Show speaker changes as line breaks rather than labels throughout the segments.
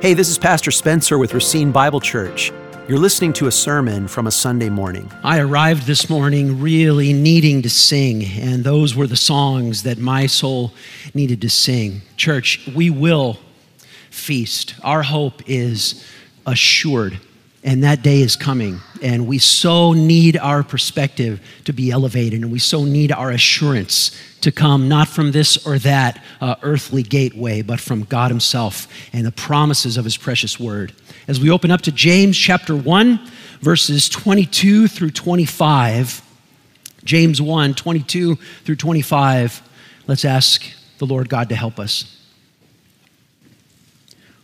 Hey, this is Pastor Spencer with Racine Bible Church. You're listening to a sermon from a Sunday morning.
I arrived this morning really needing to sing, and those were the songs that my soul needed to sing. Church, we will feast. Our hope is assured, and that day is coming. And we so need our perspective to be elevated, and we so need our assurance to come not from this or that uh, earthly gateway, but from God Himself and the promises of His precious word. As we open up to James chapter 1, verses 22 through 25, James 1, 22 through 25, let's ask the Lord God to help us.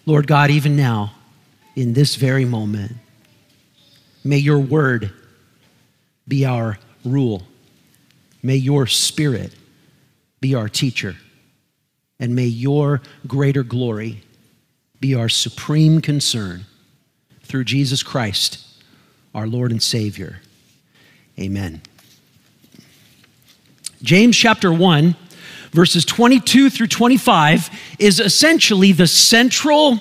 Lord God, even now, in this very moment, may your word be our rule. May your spirit be our teacher. And may your greater glory be our supreme concern through Jesus Christ, our Lord and Savior. Amen. James chapter 1, verses 22 through 25, is essentially the central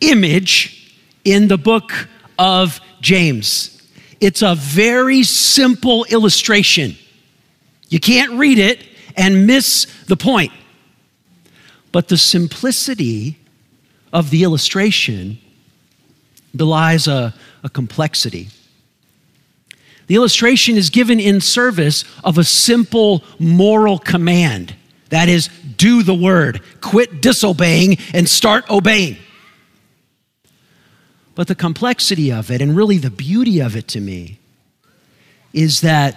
image in the book of James. It's a very simple illustration. You can't read it and miss the point. But the simplicity of the illustration belies a, a complexity. The illustration is given in service of a simple moral command that is, do the word, quit disobeying, and start obeying. But the complexity of it, and really the beauty of it to me, is that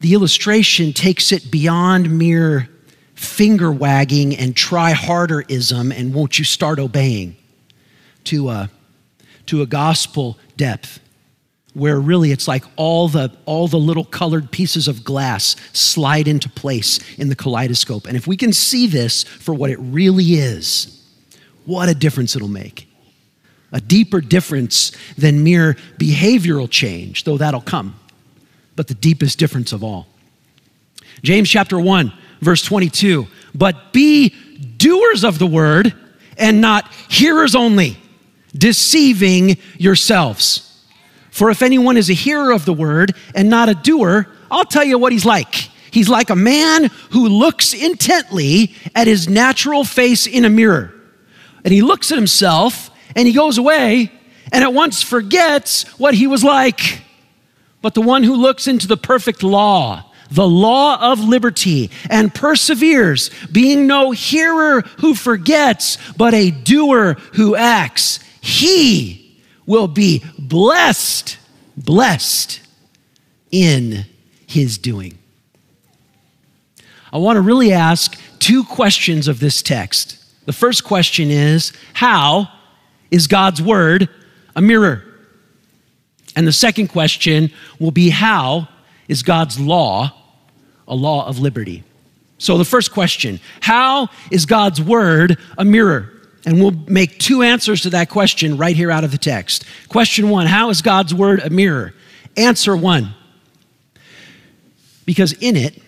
the illustration takes it beyond mere finger wagging and try harderism and won't you start obeying to a, to a gospel depth where really it's like all the all the little colored pieces of glass slide into place in the kaleidoscope. And if we can see this for what it really is what a difference it'll make a deeper difference than mere behavioral change though that'll come but the deepest difference of all. James chapter 1, verse 22 But be doers of the word and not hearers only, deceiving yourselves. For if anyone is a hearer of the word and not a doer, I'll tell you what he's like. He's like a man who looks intently at his natural face in a mirror. And he looks at himself and he goes away and at once forgets what he was like but the one who looks into the perfect law, the law of liberty, and perseveres, being no hearer who forgets, but a doer who acts, he will be blessed, blessed in his doing. I want to really ask two questions of this text. The first question is How is God's word a mirror? And the second question will be how is God's law a law of liberty? So, the first question how is God's word a mirror? And we'll make two answers to that question right here out of the text. Question one How is God's word a mirror? Answer one because in it,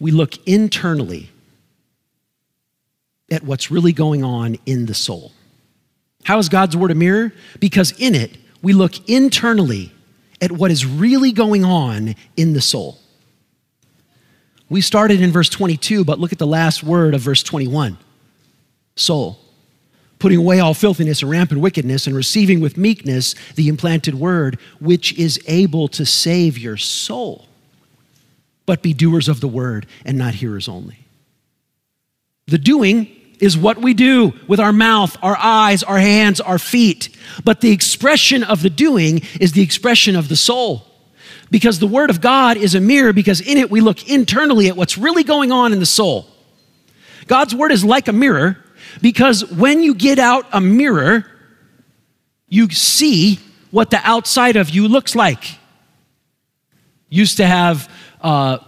we look internally at what's really going on in the soul. How is God's word a mirror? Because in it, we look internally at what is really going on in the soul. We started in verse 22, but look at the last word of verse 21 soul. Putting away all filthiness and rampant wickedness and receiving with meekness the implanted word, which is able to save your soul. But be doers of the word and not hearers only. The doing is what we do with our mouth, our eyes, our hands, our feet. But the expression of the doing is the expression of the soul. Because the Word of God is a mirror, because in it we look internally at what's really going on in the soul. God's Word is like a mirror, because when you get out a mirror, you see what the outside of you looks like. Used to have, uh,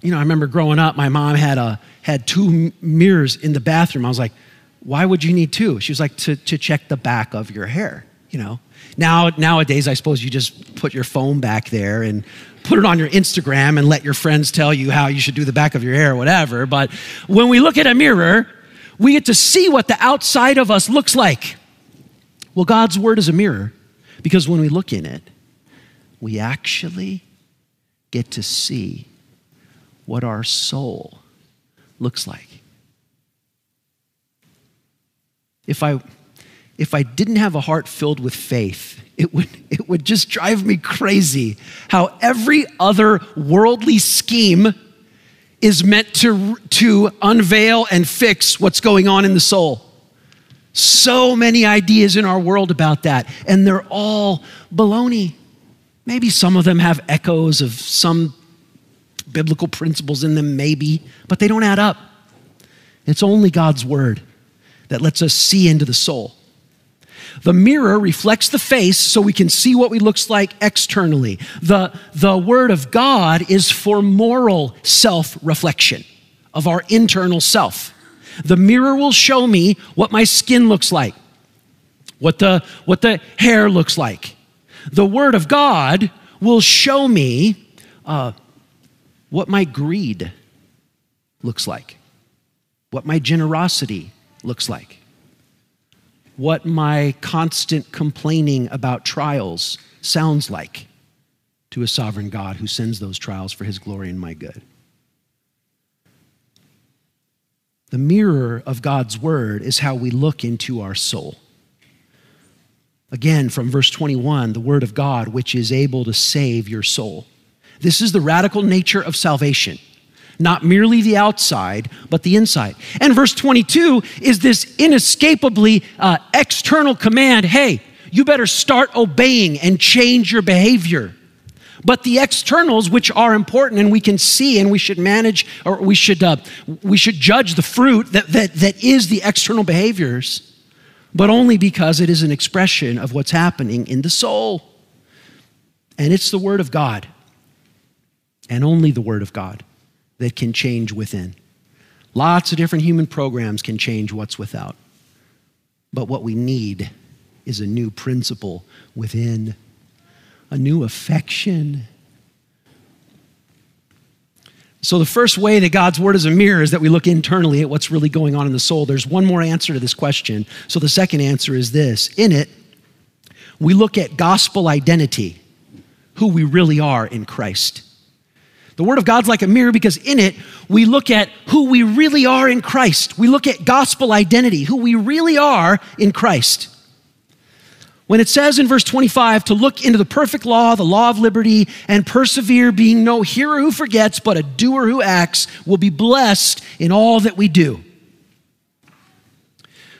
you know, I remember growing up, my mom had a had two mirrors in the bathroom. I was like, why would you need two? She was like, to, to check the back of your hair, you know. Now, nowadays, I suppose you just put your phone back there and put it on your Instagram and let your friends tell you how you should do the back of your hair or whatever. But when we look at a mirror, We get to see what the outside of us looks like. Well, God's word is a mirror because when we look in it, we actually get to see what our soul looks like. If I, if I didn't have a heart filled with faith, it would, it would just drive me crazy how every other worldly scheme is meant to, to unveil and fix what's going on in the soul. So many ideas in our world about that, and they're all baloney. Maybe some of them have echoes of some biblical principles in them, maybe, but they don't add up. It's only God's word that lets us see into the soul. The mirror reflects the face so we can see what we looks like externally. The, the word of God is for moral self-reflection of our internal self. The mirror will show me what my skin looks like, what the, what the hair looks like. The word of God will show me uh, what my greed looks like, what my generosity looks like what my constant complaining about trials sounds like to a sovereign God who sends those trials for his glory and my good. The mirror of God's word is how we look into our soul. Again, from verse 21, the word of God, which is able to save your soul. This is the radical nature of salvation not merely the outside, but the inside. And verse 22 is this inescapably uh, external command hey, you better start obeying and change your behavior. But the externals, which are important and we can see and we should manage or we should, uh, we should judge the fruit that, that, that is the external behaviors, but only because it is an expression of what's happening in the soul. And it's the Word of God, and only the Word of God that can change within. Lots of different human programs can change what's without. But what we need is a new principle within, a new affection. So, the first way that God's word is a mirror is that we look internally at what's really going on in the soul. There's one more answer to this question. So, the second answer is this In it, we look at gospel identity, who we really are in Christ. The Word of God's like a mirror because in it, we look at who we really are in Christ. We look at gospel identity, who we really are in Christ. When it says in verse 25 to look into the perfect law, the law of liberty, and persevere, being no hearer who forgets, but a doer who acts, will be blessed in all that we do.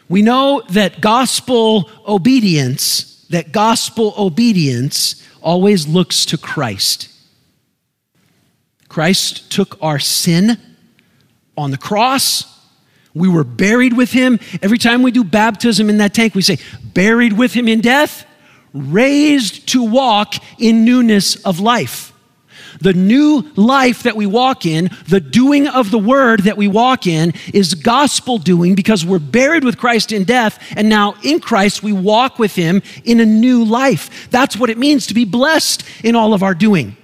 We know that gospel obedience, that gospel obedience always looks to Christ. Christ took our sin on the cross. We were buried with him. Every time we do baptism in that tank, we say, buried with him in death, raised to walk in newness of life. The new life that we walk in, the doing of the word that we walk in, is gospel doing because we're buried with Christ in death, and now in Christ we walk with him in a new life. That's what it means to be blessed in all of our doing.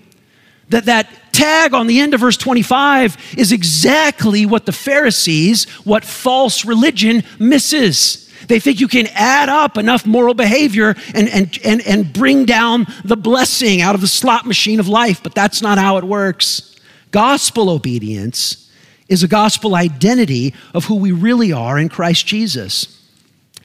That, that tag on the end of verse 25 is exactly what the Pharisees, what false religion misses. They think you can add up enough moral behavior and, and, and, and bring down the blessing out of the slot machine of life, but that's not how it works. Gospel obedience is a gospel identity of who we really are in Christ Jesus.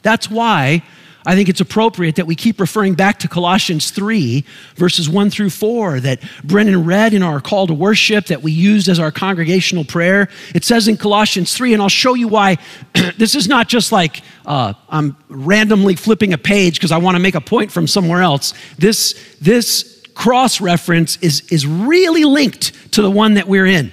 That's why I think it's appropriate that we keep referring back to Colossians 3, verses 1 through 4, that Brennan read in our call to worship, that we used as our congregational prayer. It says in Colossians 3, and I'll show you why this is not just like uh, I'm randomly flipping a page because I want to make a point from somewhere else. This, this cross reference is, is really linked to the one that we're in.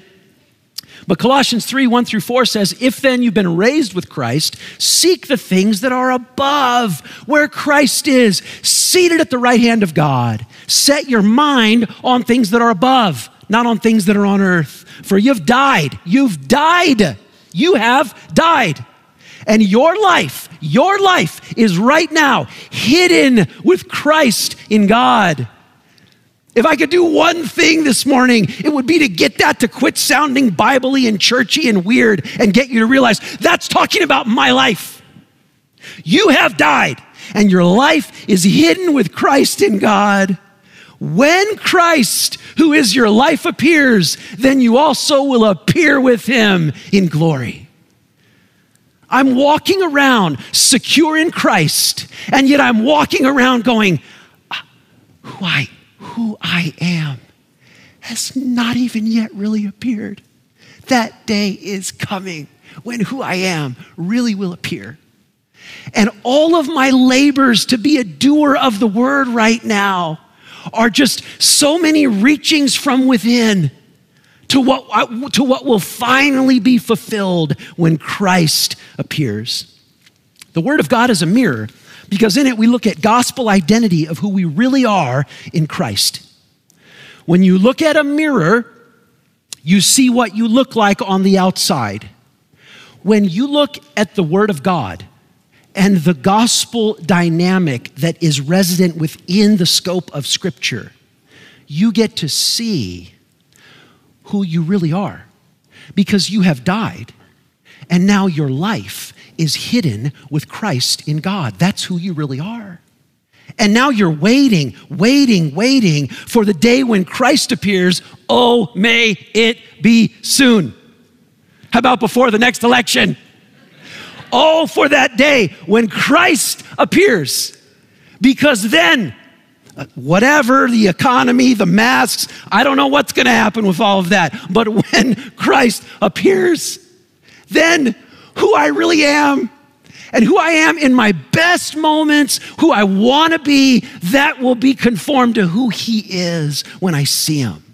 But Colossians 3 1 through 4 says, If then you've been raised with Christ, seek the things that are above, where Christ is, seated at the right hand of God. Set your mind on things that are above, not on things that are on earth. For you've died. You've died. You have died. And your life, your life is right now hidden with Christ in God. If I could do one thing this morning, it would be to get that to quit sounding Bible and churchy and weird and get you to realize that's talking about my life. You have died, and your life is hidden with Christ in God. When Christ, who is your life, appears, then you also will appear with him in glory. I'm walking around secure in Christ, and yet I'm walking around going, ah, who I, who I am has not even yet really appeared. That day is coming when who I am really will appear. And all of my labors to be a doer of the word right now are just so many reachings from within to what, uh, to what will finally be fulfilled when Christ appears. The Word of God is a mirror because in it we look at gospel identity of who we really are in Christ. When you look at a mirror, you see what you look like on the outside. When you look at the Word of God and the gospel dynamic that is resident within the scope of Scripture, you get to see who you really are because you have died and now your life is hidden with Christ in God. That's who you really are. And now you're waiting, waiting, waiting for the day when Christ appears. Oh, may it be soon. How about before the next election? Oh, for that day when Christ appears. Because then uh, whatever the economy, the masks, I don't know what's going to happen with all of that. But when Christ appears, then who I really am and who I am in my best moments, who I want to be, that will be conformed to who He is when I see Him.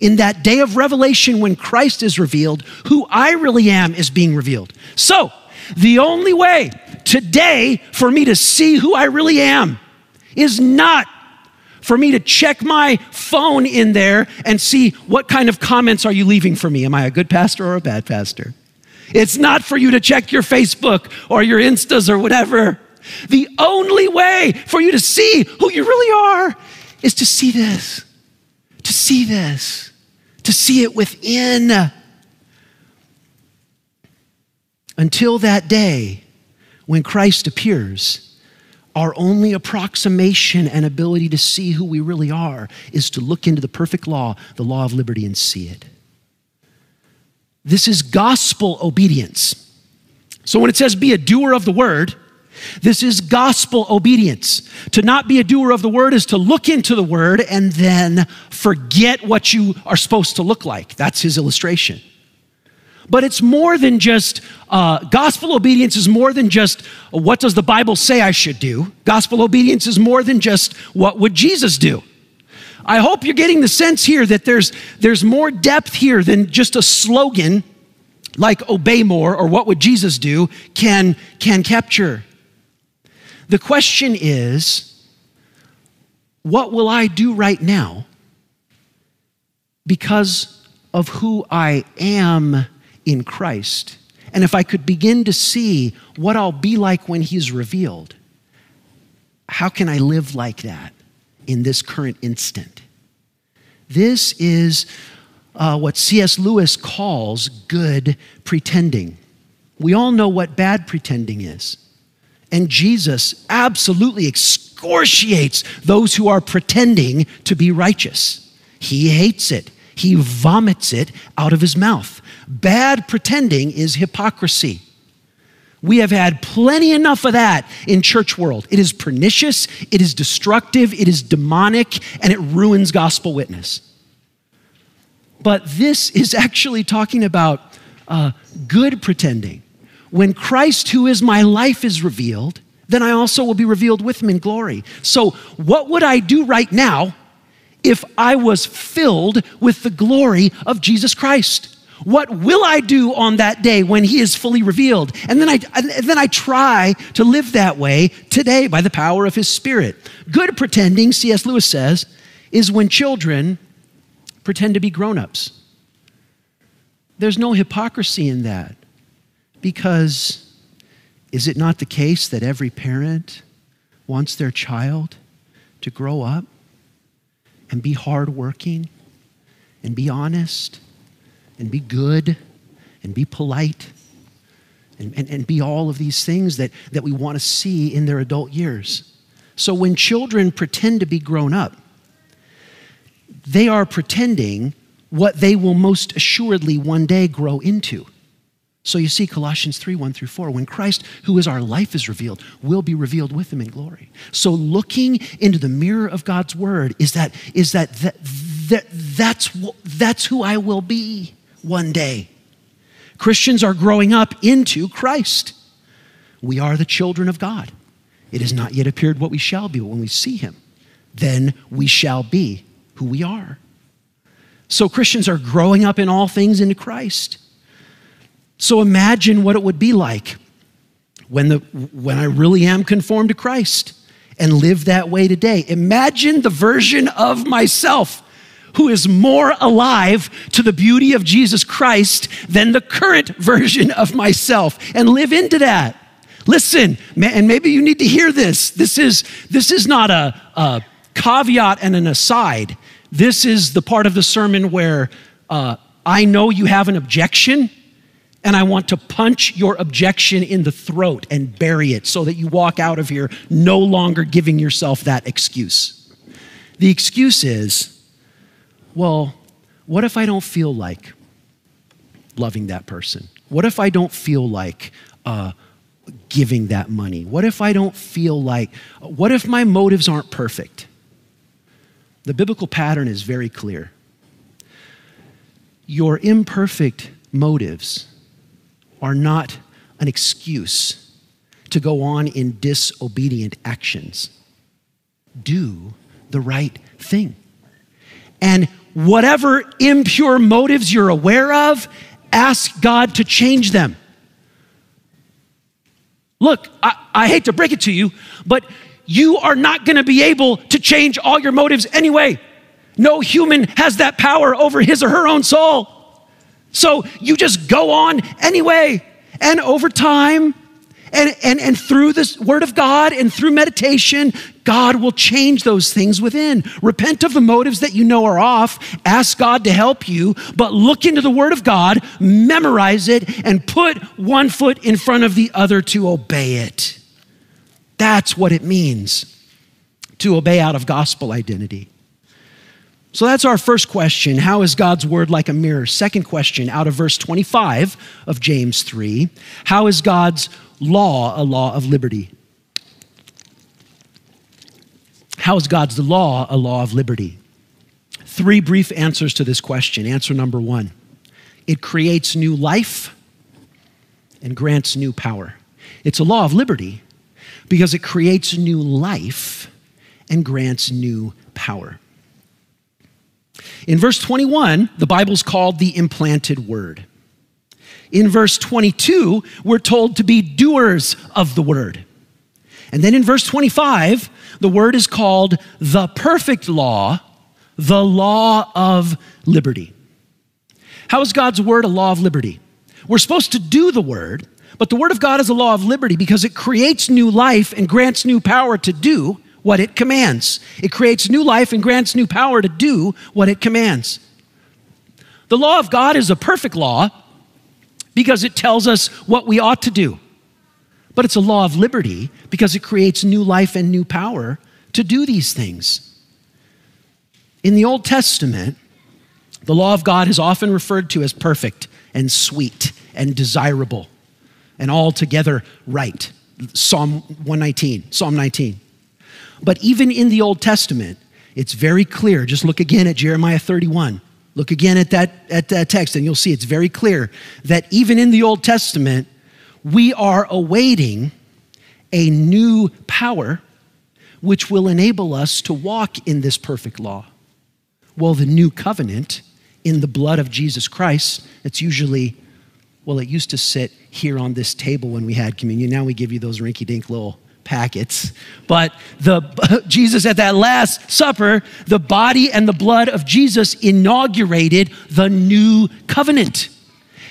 In that day of revelation, when Christ is revealed, who I really am is being revealed. So, the only way today for me to see who I really am is not for me to check my phone in there and see what kind of comments are you leaving for me. Am I a good pastor or a bad pastor? It's not for you to check your Facebook or your Instas or whatever. The only way for you to see who you really are is to see this, to see this, to see it within. Until that day when Christ appears our only approximation and ability to see who we really are is to look into the perfect law, the law of liberty, and see it. This is gospel obedience. So when it says be a doer of the word, this is gospel obedience. To not be a doer of the word is to look into the word and then forget what you are supposed to look like. That's his illustration. But it's more than just, uh, gospel obedience is more than just what does the Bible say I should do. Gospel obedience is more than just what would Jesus do. I hope you're getting the sense here that there's, there's more depth here than just a slogan like obey more or what would Jesus do can, can capture. The question is, what will I do right now because of who I am in Christ. And if I could begin to see what I'll be like when He's revealed, how can I live like that in this current instant? This is uh, what C.S. Lewis calls good pretending. We all know what bad pretending is. And Jesus absolutely excoriates those who are pretending to be righteous. He hates it, he vomits it out of his mouth. Bad pretending is hypocrisy. We have had plenty enough of that in church world. It is pernicious, it is destructive, it is demonic, and it ruins gospel witness. But this is actually talking about uh, good pretending. When Christ, who is my life, is revealed, then I also will be revealed with him in glory. So, what would I do right now if I was filled with the glory of Jesus Christ? What will I do on that day when he is fully revealed? And then I, and then I try to live that way today by the power of his spirit. Good pretending, C.S. Lewis says, is when children pretend to be grown ups. There's no hypocrisy in that because is it not the case that every parent wants their child to grow up and be hardworking and be honest and be good and be polite and, and, and be all of these things that, that we want to see in their adult years. So when children pretend to be grown up, they are pretending what they will most assuredly one day grow into. So you see Colossians 3 1 through 4. When Christ, who is our life, is revealed, will be revealed with him in glory. So looking into the mirror of God's word is that, is that, that, that that's, that's who I will be one day. Christians are growing up into Christ. We are the children of God. It has not yet appeared what we shall be, but when we see him, then we shall be who we are. So Christians are growing up in all things into Christ. So imagine what it would be like when, the, when I really am conformed to Christ and live that way today. Imagine the version of myself who is more alive to the beauty of Jesus Christ than the current version of myself and live into that. Listen, and maybe you need to hear this. This is, this is not a, a caveat and an aside. This is the part of the sermon where uh, I know you have an objection, and I want to punch your objection in the throat and bury it so that you walk out of here no longer giving yourself that excuse. The excuse is, well, what if I don't feel like loving that person? What if I don't feel like uh, giving that money? What if I don't feel like, what if my motives aren't perfect? The biblical pattern is very clear. Your imperfect motives are not an excuse to go on in disobedient actions. Do the right thing. And whatever impure motives you're aware of, ask God to change them. Look, I, I hate to break it to you, but you are not going to be able to change all your motives anyway. No human has that power over his or her own soul. So you just go on anyway. And over time, and, and, and through this word of God and through meditation, God will change those things within. Repent of the motives that you know are off. Ask God to help you, but look into the word of God, memorize it, and put one foot in front of the other to obey it. That's what it means to obey out of gospel identity. So that's our first question. How is God's word like a mirror? Second question, out of verse 25 of James 3, how is God's law a law of liberty? How is God's law a law of liberty? Three brief answers to this question. Answer number one it creates new life and grants new power. It's a law of liberty because it creates new life and grants new power. In verse 21, the Bible's called the implanted word. In verse 22, we're told to be doers of the word. And then in verse 25, the word is called the perfect law, the law of liberty. How is God's word a law of liberty? We're supposed to do the word, but the word of God is a law of liberty because it creates new life and grants new power to do what it commands. It creates new life and grants new power to do what it commands. The law of God is a perfect law because it tells us what we ought to do. But it's a law of liberty because it creates new life and new power to do these things. In the Old Testament, the law of God is often referred to as perfect and sweet and desirable and altogether right. Psalm 119, Psalm 19. But even in the Old Testament, it's very clear. Just look again at Jeremiah 31. Look again at that, at that text, and you'll see it's very clear that even in the Old Testament, we are awaiting a new power which will enable us to walk in this perfect law. Well, the new covenant in the blood of Jesus Christ, it's usually, well, it used to sit here on this table when we had communion. Now we give you those rinky dink little packets. But the Jesus at that last supper, the body and the blood of Jesus inaugurated the new covenant.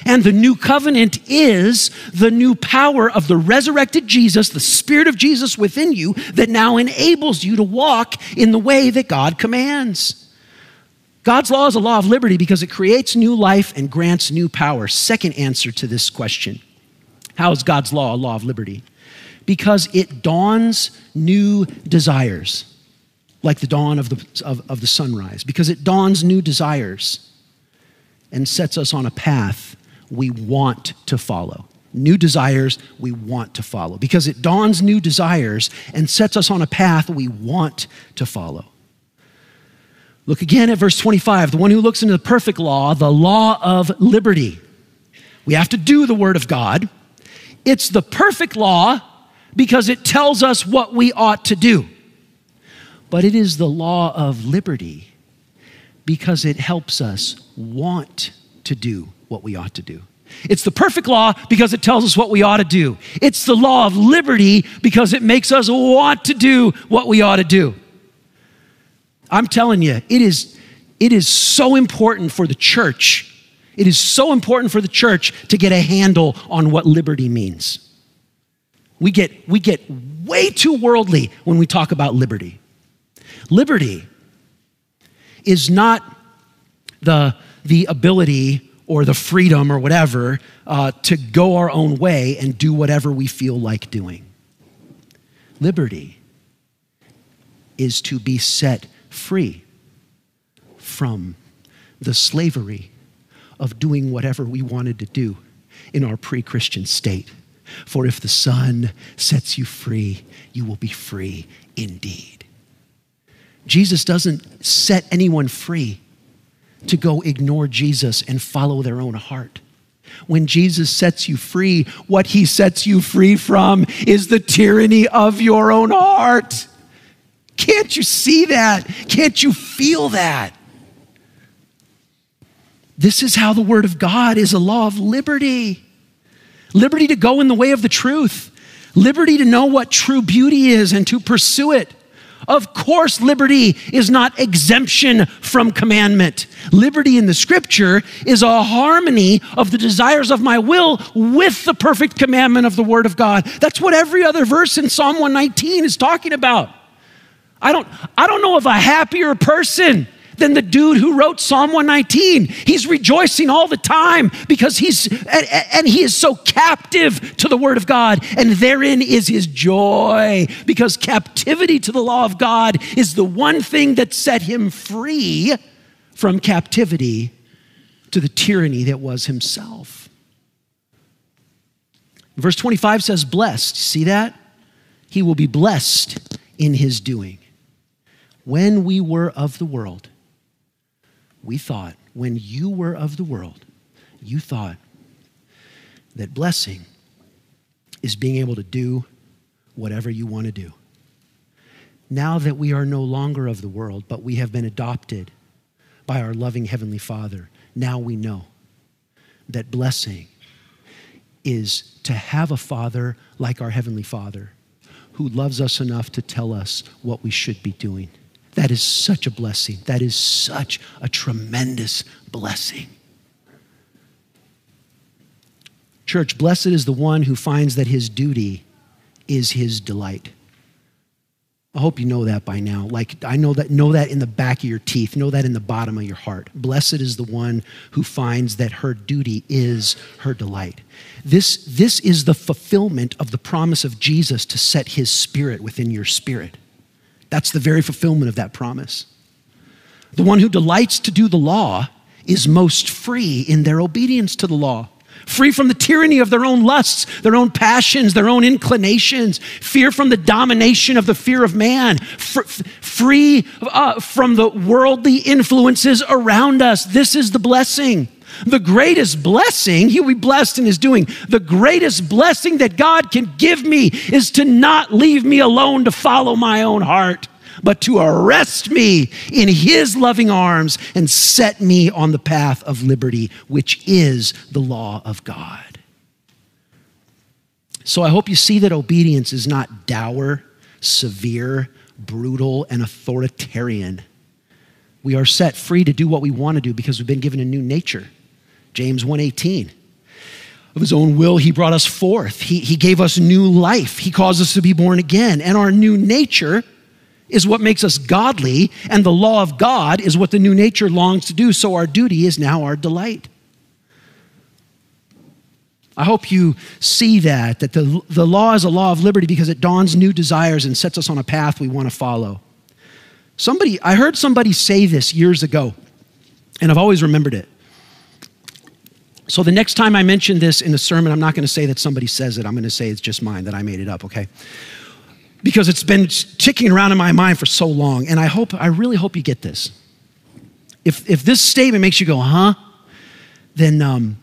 And the new covenant is the new power of the resurrected Jesus, the Spirit of Jesus within you, that now enables you to walk in the way that God commands. God's law is a law of liberty because it creates new life and grants new power. Second answer to this question How is God's law a law of liberty? Because it dawns new desires, like the dawn of the, of, of the sunrise, because it dawns new desires and sets us on a path we want to follow. New desires we want to follow, because it dawns new desires and sets us on a path we want to follow. Look again at verse 25. The one who looks into the perfect law, the law of liberty. We have to do the word of God. It's the perfect law because it tells us what we ought to do. But it is the law of liberty because it helps us want to do what we ought to do. It's the perfect law because it tells us what we ought to do. It's the law of liberty because it makes us want to do what we ought to do. I'm telling you, it is, it is so important for the church. It is so important for the church to get a handle on what liberty means. We get, we get way too worldly when we talk about liberty. Liberty is not the, the ability or the freedom or whatever uh, to go our own way and do whatever we feel like doing. Liberty is to be set free from the slavery of doing whatever we wanted to do in our pre Christian state. For if the Son sets you free, you will be free indeed. Jesus doesn't set anyone free to go ignore Jesus and follow their own heart. When Jesus sets you free, what he sets you free from is the tyranny of your own heart. Can't you see that? Can't you feel that? This is how the Word of God is a law of liberty liberty to go in the way of the truth, liberty to know what true beauty is and to pursue it. Of course, liberty is not exemption from commandment. Liberty in the scripture is a harmony of the desires of my will with the perfect commandment of the Word of God. That's what every other verse in Psalm 119 is talking about. I don't, I don't know of a happier person than the dude who wrote Psalm 119. He's rejoicing all the time because he's, and, he is so captive to the Word of God, and therein is his joy because captivity to the law of God is the one thing that set him free from captivity to the tyranny that was himself. Verse 25 says, Blessed. See that? He will be blessed in his doing when we were of the world, we thought, when you were of the world, you thought that blessing is being able to do whatever you want to do. Now that we are no longer of the world, but we have been adopted by our loving Heavenly Father, now we know that blessing is to have a Father like our Heavenly Father who loves us enough to tell us what we should be doing. That is such a blessing. That is such a tremendous blessing. Church, blessed is the one who finds that his duty is his delight. I hope you know that by now. Like I know that know that in the back of your teeth, know that in the bottom of your heart. Blessed is the one who finds that her duty is her delight. This this is the fulfillment of the promise of Jesus to set his spirit within your spirit. That's the very fulfillment of that promise. The one who delights to do the law is most free in their obedience to the law, free from the tyranny of their own lusts, their own passions, their own inclinations, fear from the domination of the fear of man, free uh, from the worldly influences around us. This is the blessing. The greatest blessing, he'll be blessed in his doing. The greatest blessing that God can give me is to not leave me alone to follow my own heart, but to arrest me in his loving arms and set me on the path of liberty, which is the law of God. So I hope you see that obedience is not dour, severe, brutal, and authoritarian. We are set free to do what we want to do because we've been given a new nature. James 1:18. Of his own will, he brought us forth. He, he gave us new life. He caused us to be born again. And our new nature is what makes us godly, and the law of God is what the new nature longs to do. So our duty is now our delight. I hope you see that, that the, the law is a law of liberty because it dawns new desires and sets us on a path we want to follow. Somebody, I heard somebody say this years ago, and I've always remembered it. So the next time I mention this in a sermon, I'm not going to say that somebody says it. I'm going to say it's just mine, that I made it up, okay? Because it's been ticking around in my mind for so long, and I hope, I really hope you get this. If, if this statement makes you go, huh, then um,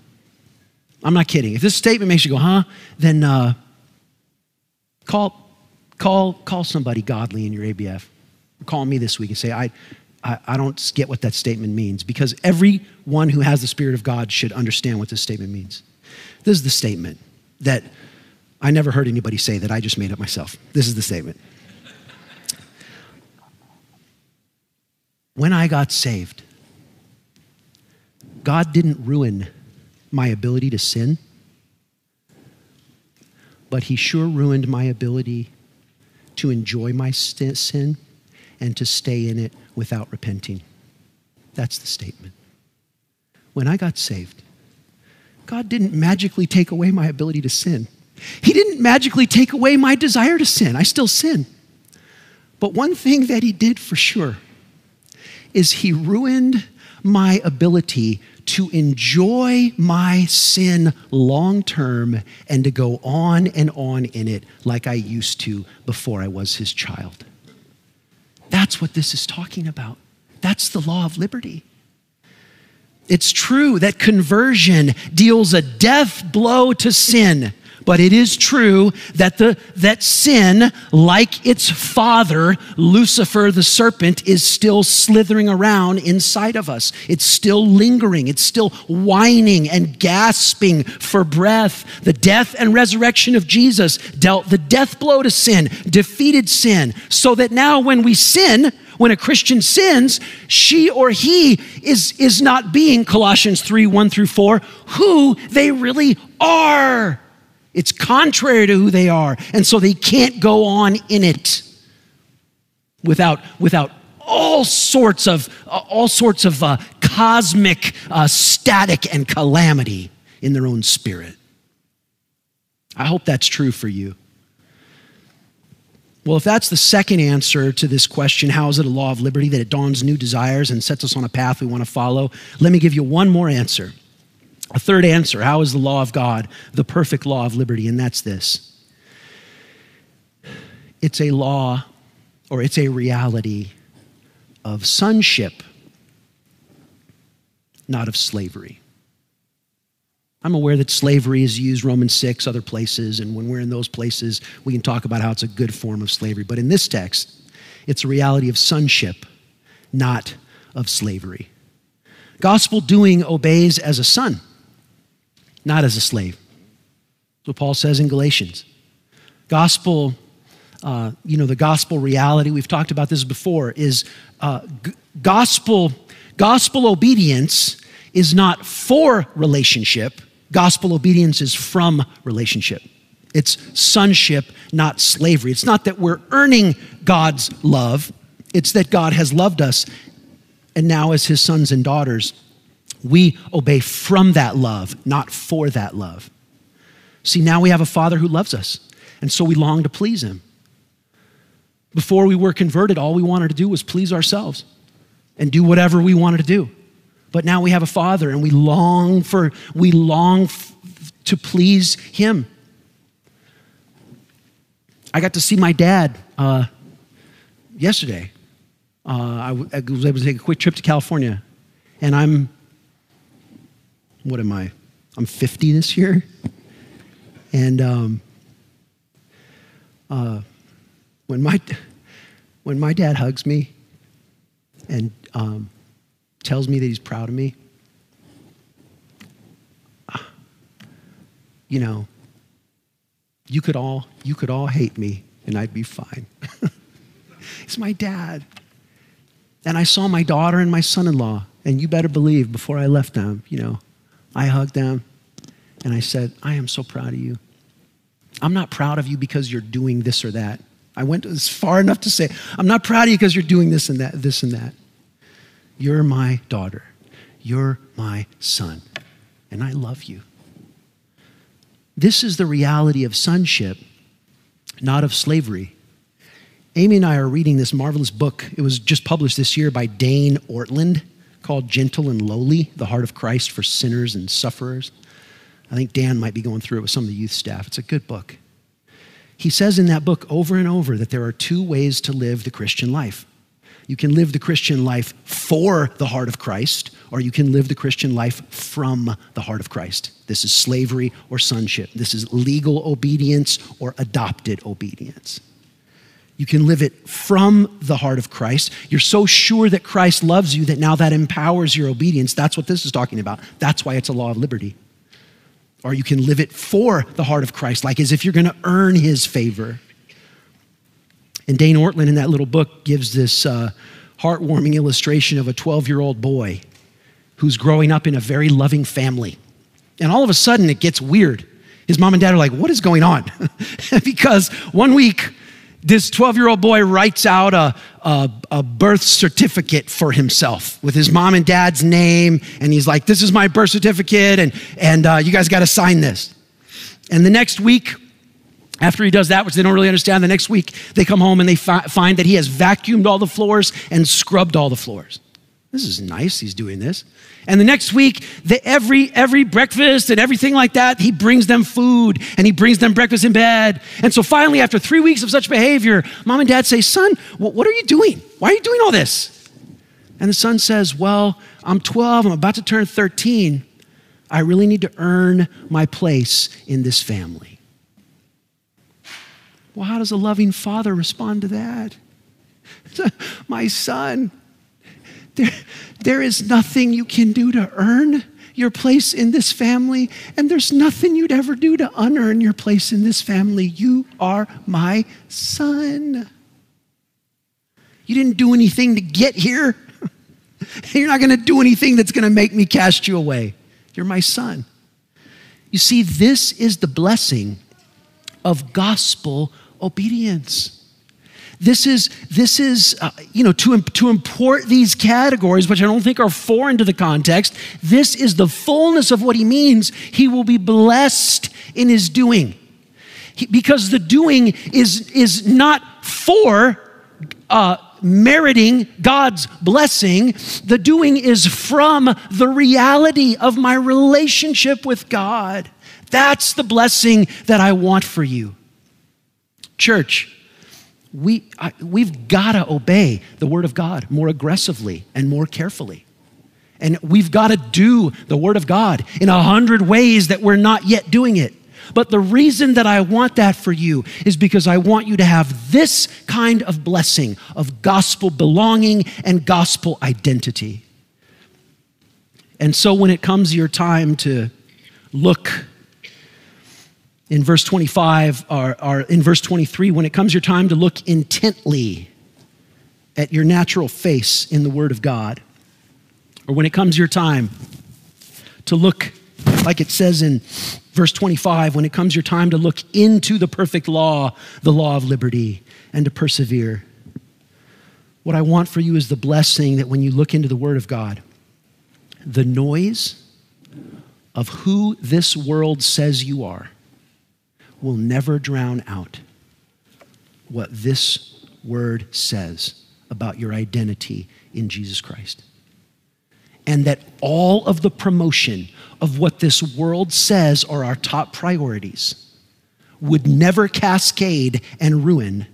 I'm not kidding. If this statement makes you go, huh, then uh, call, call, call somebody godly in your ABF. Call me this week and say, I, I, I don't get what that statement means because everyone who has the Spirit of God should understand what this statement means. This is the statement that I never heard anybody say that I just made up myself. This is the statement. When I got saved, God didn't ruin my ability to sin, but He sure ruined my ability to enjoy my sin and to stay in it without repenting. That's the statement. When I got saved, God didn't magically take away my ability to sin. He didn't magically take away my desire to sin. I still sin. But one thing that He did for sure is He ruined my ability to enjoy my sin long term and to go on and on in it like I used to before I was His child. That's what this is talking about. That's the law of liberty. It's true that conversion deals a death blow to sin but it is true that, the, that sin, like its father, Lucifer the serpent, is still slithering around inside of us. It's still lingering. It's still whining and gasping for breath. The death and resurrection of Jesus dealt the death blow to sin, defeated sin, so that now when we sin, when a Christian sins, she or he is, is not being, Colossians 3 1 through 4, who they really are. It's contrary to who they are. And so they can't go on in it without, without all sorts of, uh, all sorts of uh, cosmic uh, static and calamity in their own spirit. I hope that's true for you. Well, if that's the second answer to this question, how is it a law of liberty that it dawns new desires and sets us on a path we want to follow? Let me give you one more answer. A third answer how is the law of God the perfect law of liberty? And that's this it's a law or it's a reality of sonship, not of slavery. I'm aware that slavery is used Romans 6 other places and when we're in those places we can talk about how it's a good form of slavery but in this text it's a reality of sonship not of slavery. Gospel doing obeys as a son not as a slave. That's what Paul says in Galatians. Gospel, uh, you know, the gospel reality, we've talked about this before, is uh, g- gospel, gospel obedience is not for relationship, gospel obedience is from relationship. It's sonship, not slavery. It's not that we're earning God's love, it's that God has loved us, and now, as his sons and daughters, we obey from that love, not for that love. See, now we have a Father who loves us, and so we long to please Him. Before we were converted, all we wanted to do was please ourselves and do whatever we wanted to do. But now we have a Father, and we long for, we long f- to please Him. I got to see my dad uh, yesterday. Uh, I, w- I was able to take a quick trip to California, and I'm what am I? I'm 50 this year. And um, uh, when, my, when my dad hugs me and um, tells me that he's proud of me, you know, you could all you could all hate me and I'd be fine. it's my dad. And I saw my daughter and my son-in-law, and you better believe before I left them, you know, I hugged them and I said, I am so proud of you. I'm not proud of you because you're doing this or that. I went as far enough to say, I'm not proud of you because you're doing this and that, this and that. You're my daughter. You're my son. And I love you. This is the reality of sonship, not of slavery. Amy and I are reading this marvelous book. It was just published this year by Dane Ortlund called Gentle and Lowly The Heart of Christ for Sinners and Sufferers. I think Dan might be going through it with some of the youth staff. It's a good book. He says in that book over and over that there are two ways to live the Christian life. You can live the Christian life for the heart of Christ, or you can live the Christian life from the heart of Christ. This is slavery or sonship. This is legal obedience or adopted obedience. You can live it from the heart of Christ. You're so sure that Christ loves you that now that empowers your obedience. That's what this is talking about. That's why it's a law of liberty. Or you can live it for the heart of Christ, like as if you're going to earn his favor. And Dane Ortlund in that little book gives this uh, heartwarming illustration of a 12 year old boy who's growing up in a very loving family. And all of a sudden, it gets weird. His mom and dad are like, What is going on? because one week, this 12 year old boy writes out a, a, a, birth certificate for himself with his mom and dad's name. And he's like, This is my birth certificate, and, and uh, you guys got to sign this. And the next week, after he does that, which they don't really understand, the next week they come home and they fi- find that he has vacuumed all the floors and scrubbed all the floors. This is nice, he's doing this. And the next week, the, every, every breakfast and everything like that, he brings them food and he brings them breakfast in bed. And so finally, after three weeks of such behavior, mom and dad say, Son, what are you doing? Why are you doing all this? And the son says, Well, I'm 12, I'm about to turn 13. I really need to earn my place in this family. Well, how does a loving father respond to that? my son, there, there is nothing you can do to earn your place in this family, and there's nothing you'd ever do to unearn your place in this family. You are my son. You didn't do anything to get here. You're not going to do anything that's going to make me cast you away. You're my son. You see, this is the blessing of gospel obedience. This is, this is uh, you know, to, to import these categories, which I don't think are foreign to the context, this is the fullness of what he means. He will be blessed in his doing. He, because the doing is, is not for uh, meriting God's blessing, the doing is from the reality of my relationship with God. That's the blessing that I want for you. Church, we, I, we've got to obey the Word of God more aggressively and more carefully. And we've got to do the Word of God in a hundred ways that we're not yet doing it. But the reason that I want that for you is because I want you to have this kind of blessing of gospel belonging and gospel identity. And so when it comes your time to look in verse 25 or, or, in verse 23 when it comes your time to look intently at your natural face in the word of god or when it comes your time to look like it says in verse 25 when it comes your time to look into the perfect law the law of liberty and to persevere what i want for you is the blessing that when you look into the word of god the noise of who this world says you are will never drown out what this word says about your identity in Jesus Christ. And that all of the promotion of what this world says are our top priorities would never cascade and ruin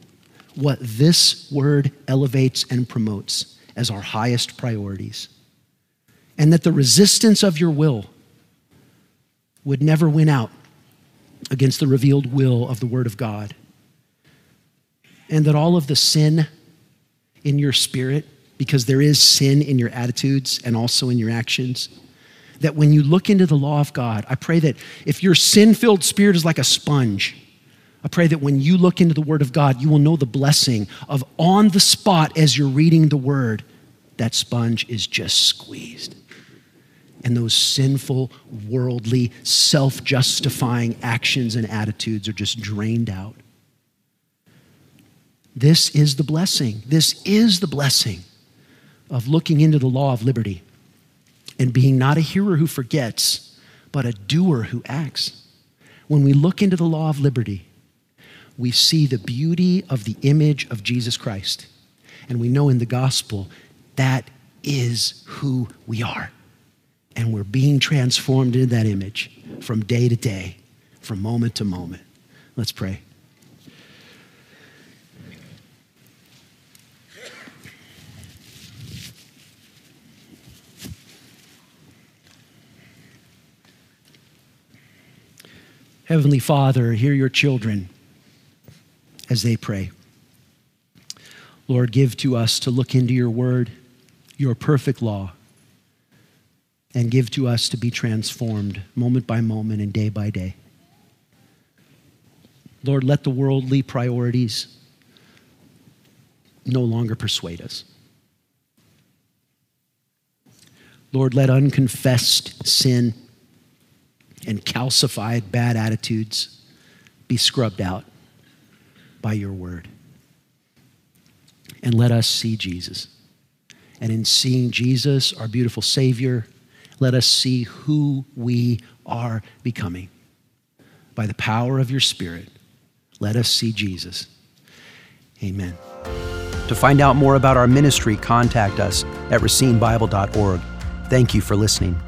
what this word elevates and promotes as our highest priorities. And that the resistance of your will would never win out against the revealed will of the Word of God. And that all of the sin in your spirit, because there is sin in your attitudes and also in your actions, that when you look into the law of God, I pray that if your sin filled spirit is like a sponge, I pray that when you look into the Word of God, you will know the blessing of on the spot as you're reading the Word, that sponge is just squeezed and those sinful, worldly, self justifying actions and attitudes are just drained out. This is the blessing. This is the blessing of looking into the law of liberty and being not a hearer who forgets, but a doer who acts. When we look into the law of liberty, we see the beauty of the image of Jesus Christ. And we know in the gospel that is who we are. And we're being transformed into that image from day to day, from moment to moment. Let's pray. Heavenly Father, hear your children as they pray. Lord, give to us to look into your word, your perfect law, and give to us to be transformed moment by moment and day by day. Lord, let the worldly priorities no longer persuade us. Lord, let unconfessed sin and calcified bad attitudes be scrubbed out by your word. And let us see Jesus. And in seeing Jesus, our beautiful Savior, let us see who we are becoming. By the power of your Spirit, let us see Jesus. Amen.
To find out more about our ministry, contact us at racinebible.org. Thank you for listening.